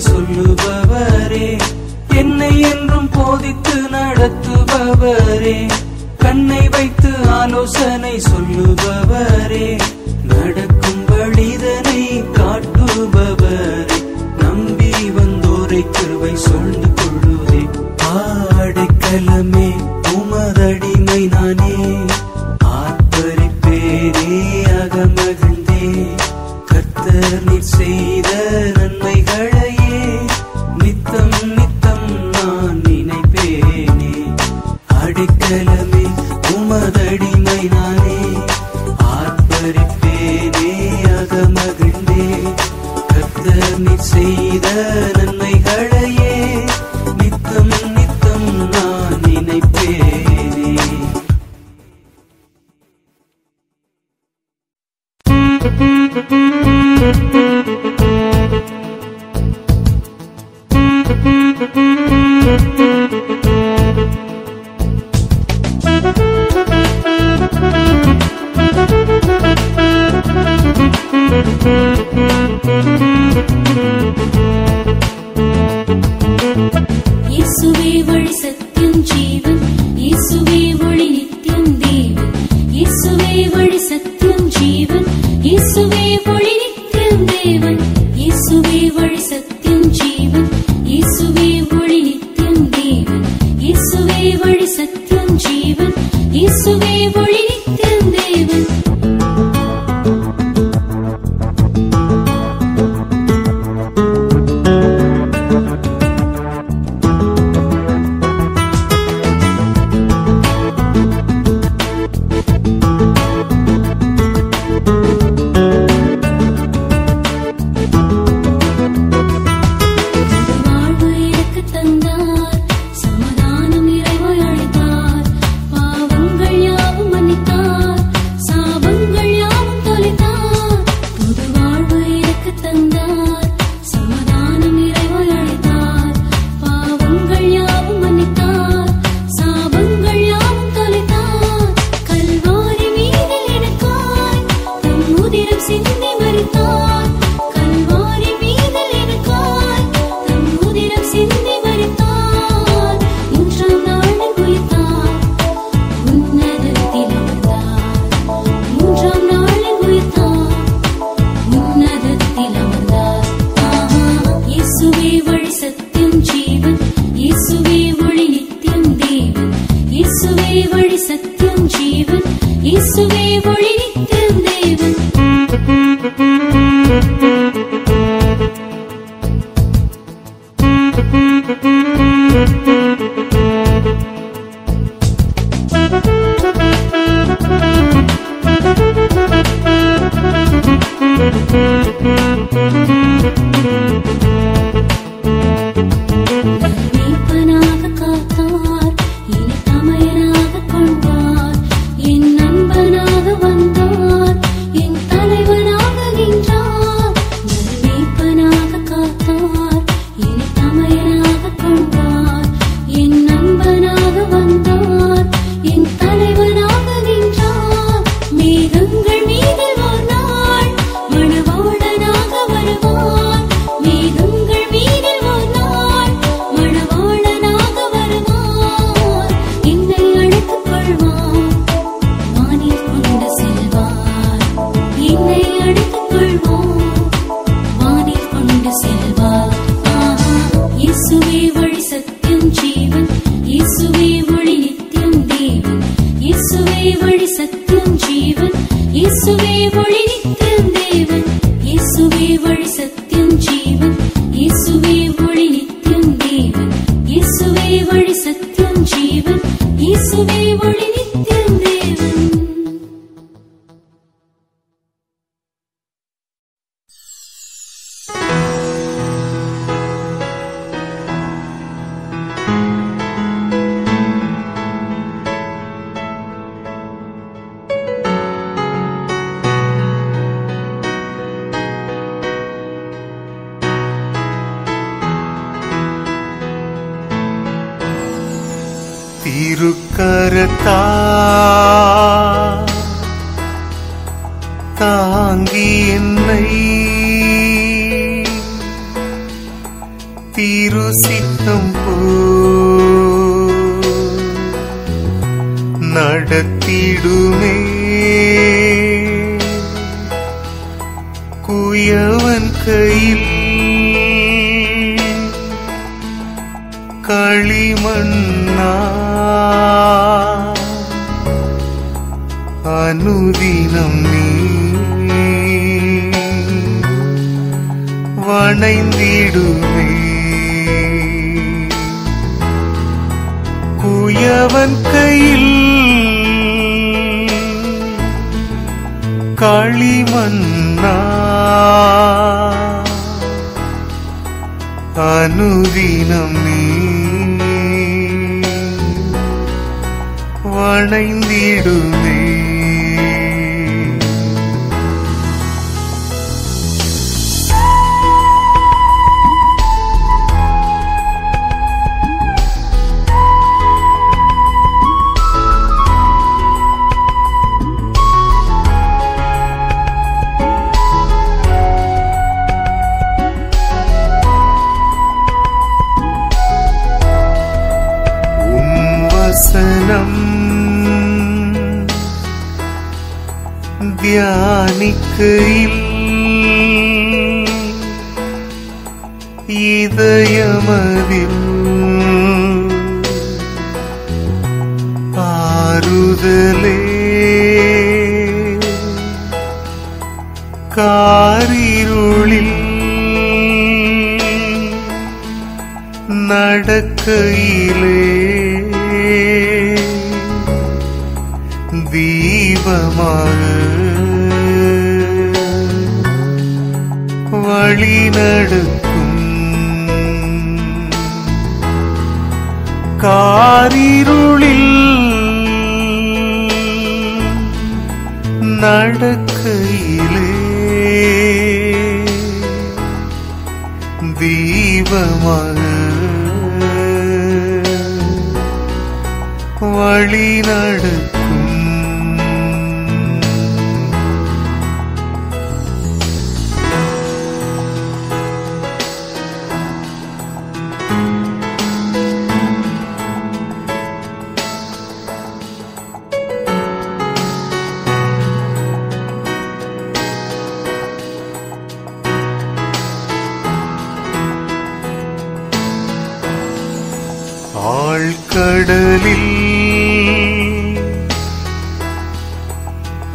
சொல்லுபவரே. என்னை என்றும் போதித்து நடத்துபவரே. கண்ணை வைத்து ஆலோசனை சொல்லுபவரே. நடக்கும் வழிதனை காட்டுபவரே. நம்பி வந்தோரை கிருவை சொல்ந்து கொள்ளுதே ஆடைக்கலமே உமதடிமை நானே. ஆத்மரிப்பேரே அகமகிழ்ந்தே. கர்த்தர் நீர் செய்ய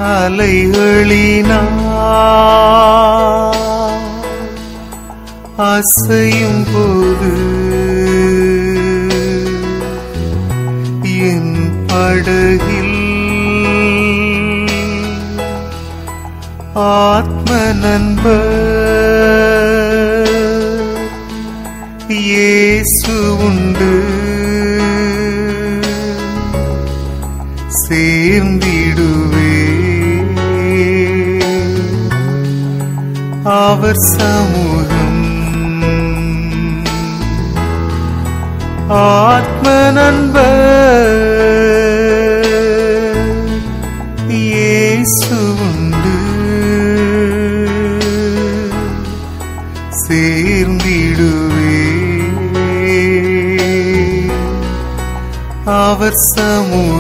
அலைகளினா அசையும் போது என் படகில் ஆத்ம நண்பர் உண்டு. அவர் சமூகம். ஆத்ம நண்பர் இயேசுண்டு சேர்ந்திடுவே அவர் சமூகம்.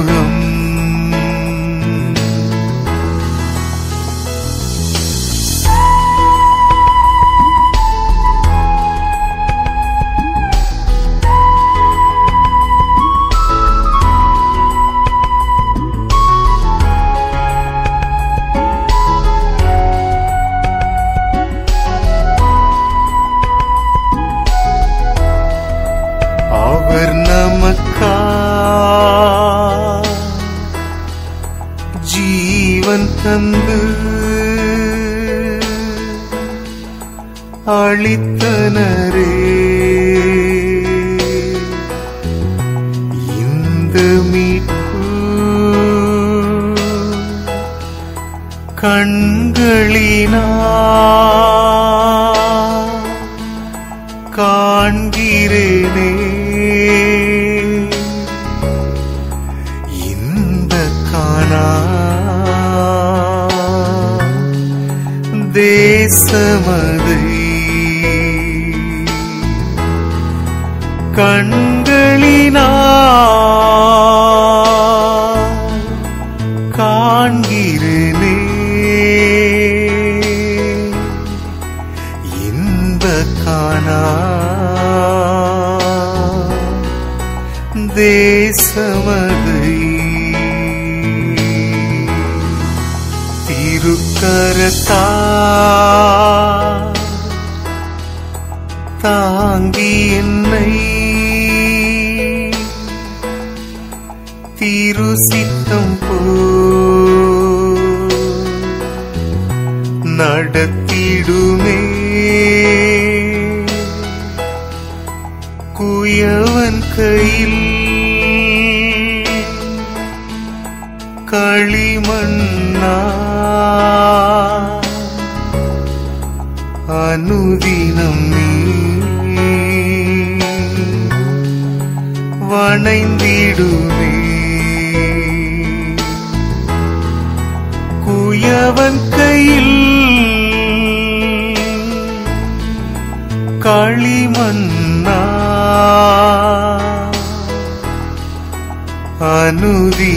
கண் అనుది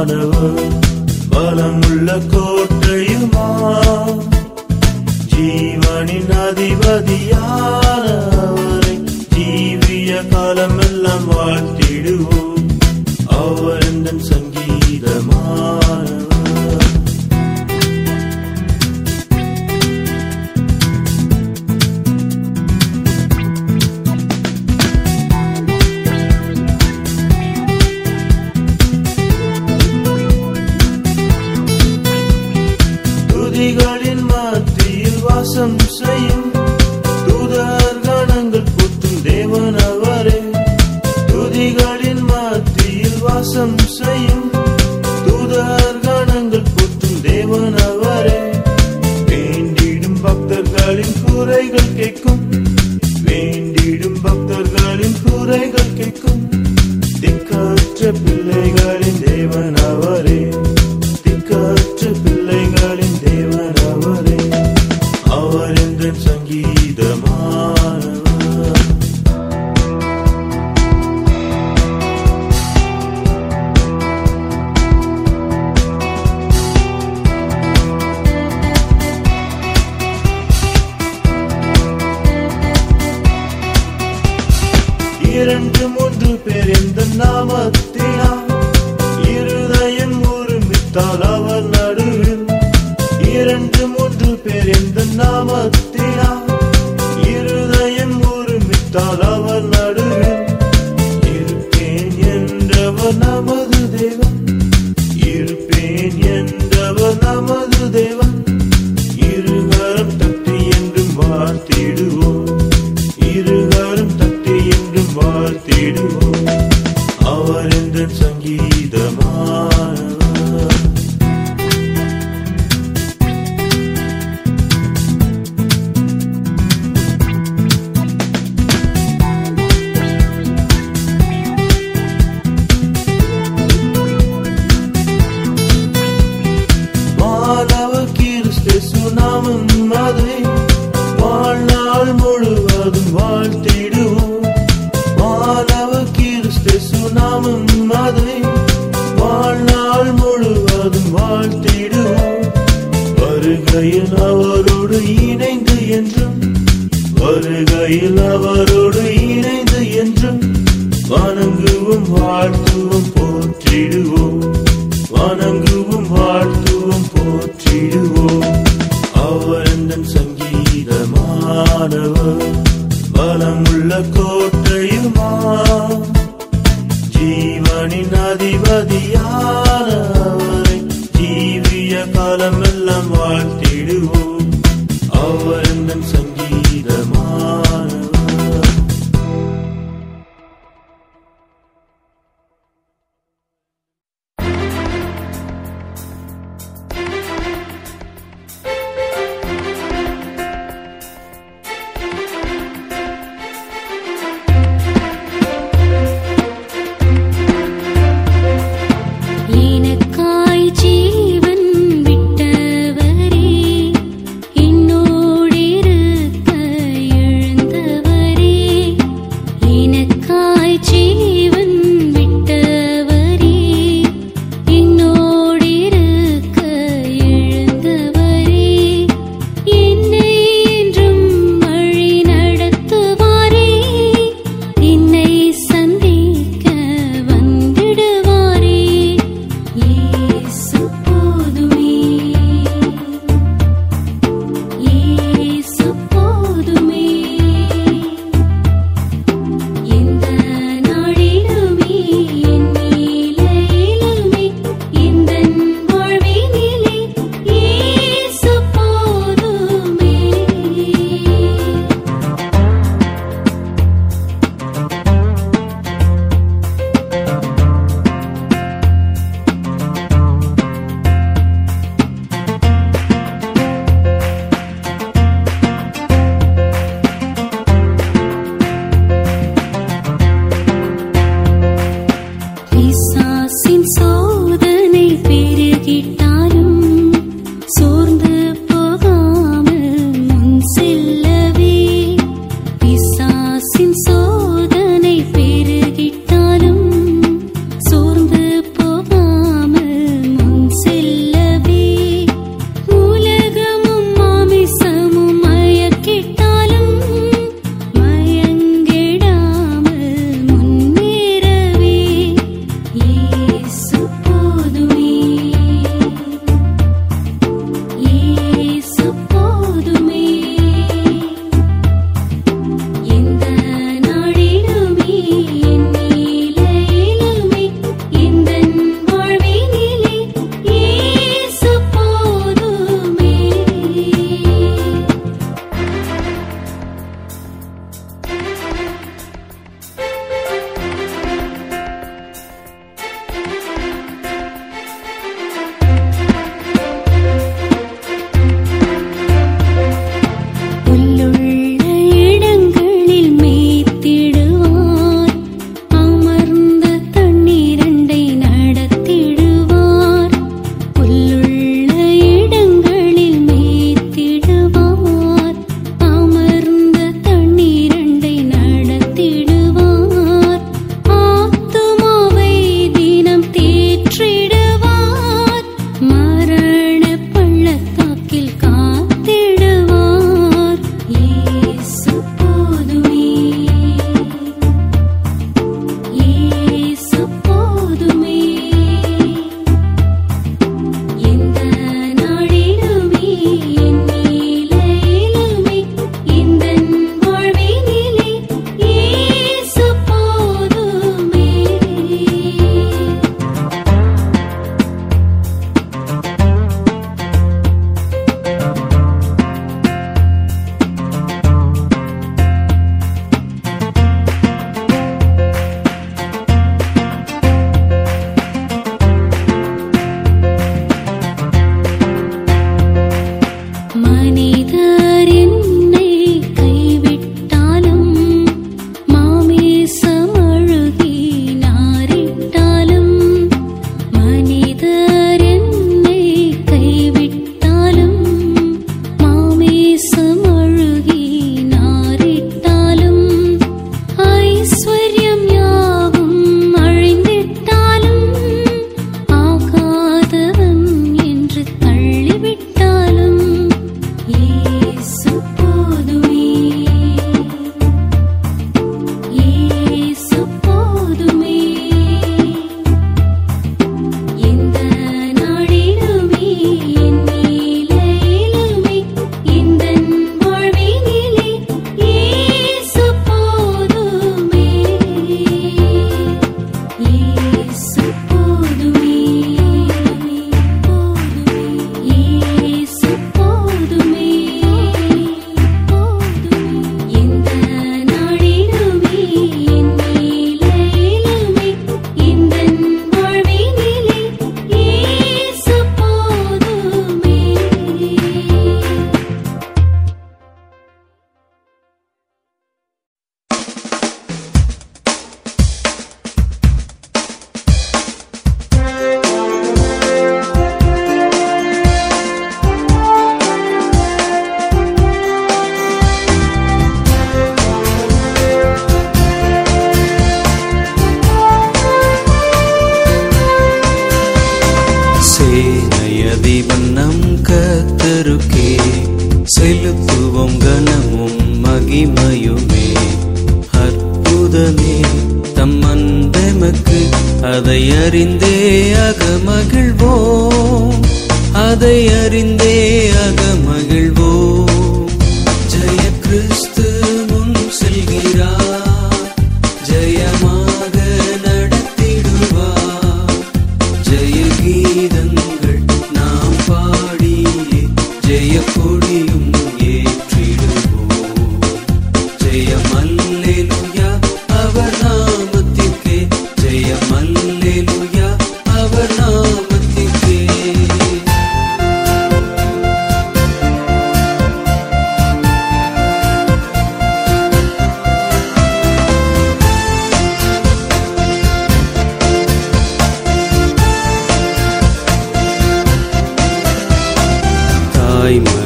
honor. y.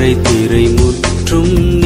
கரை திரை முற்றும்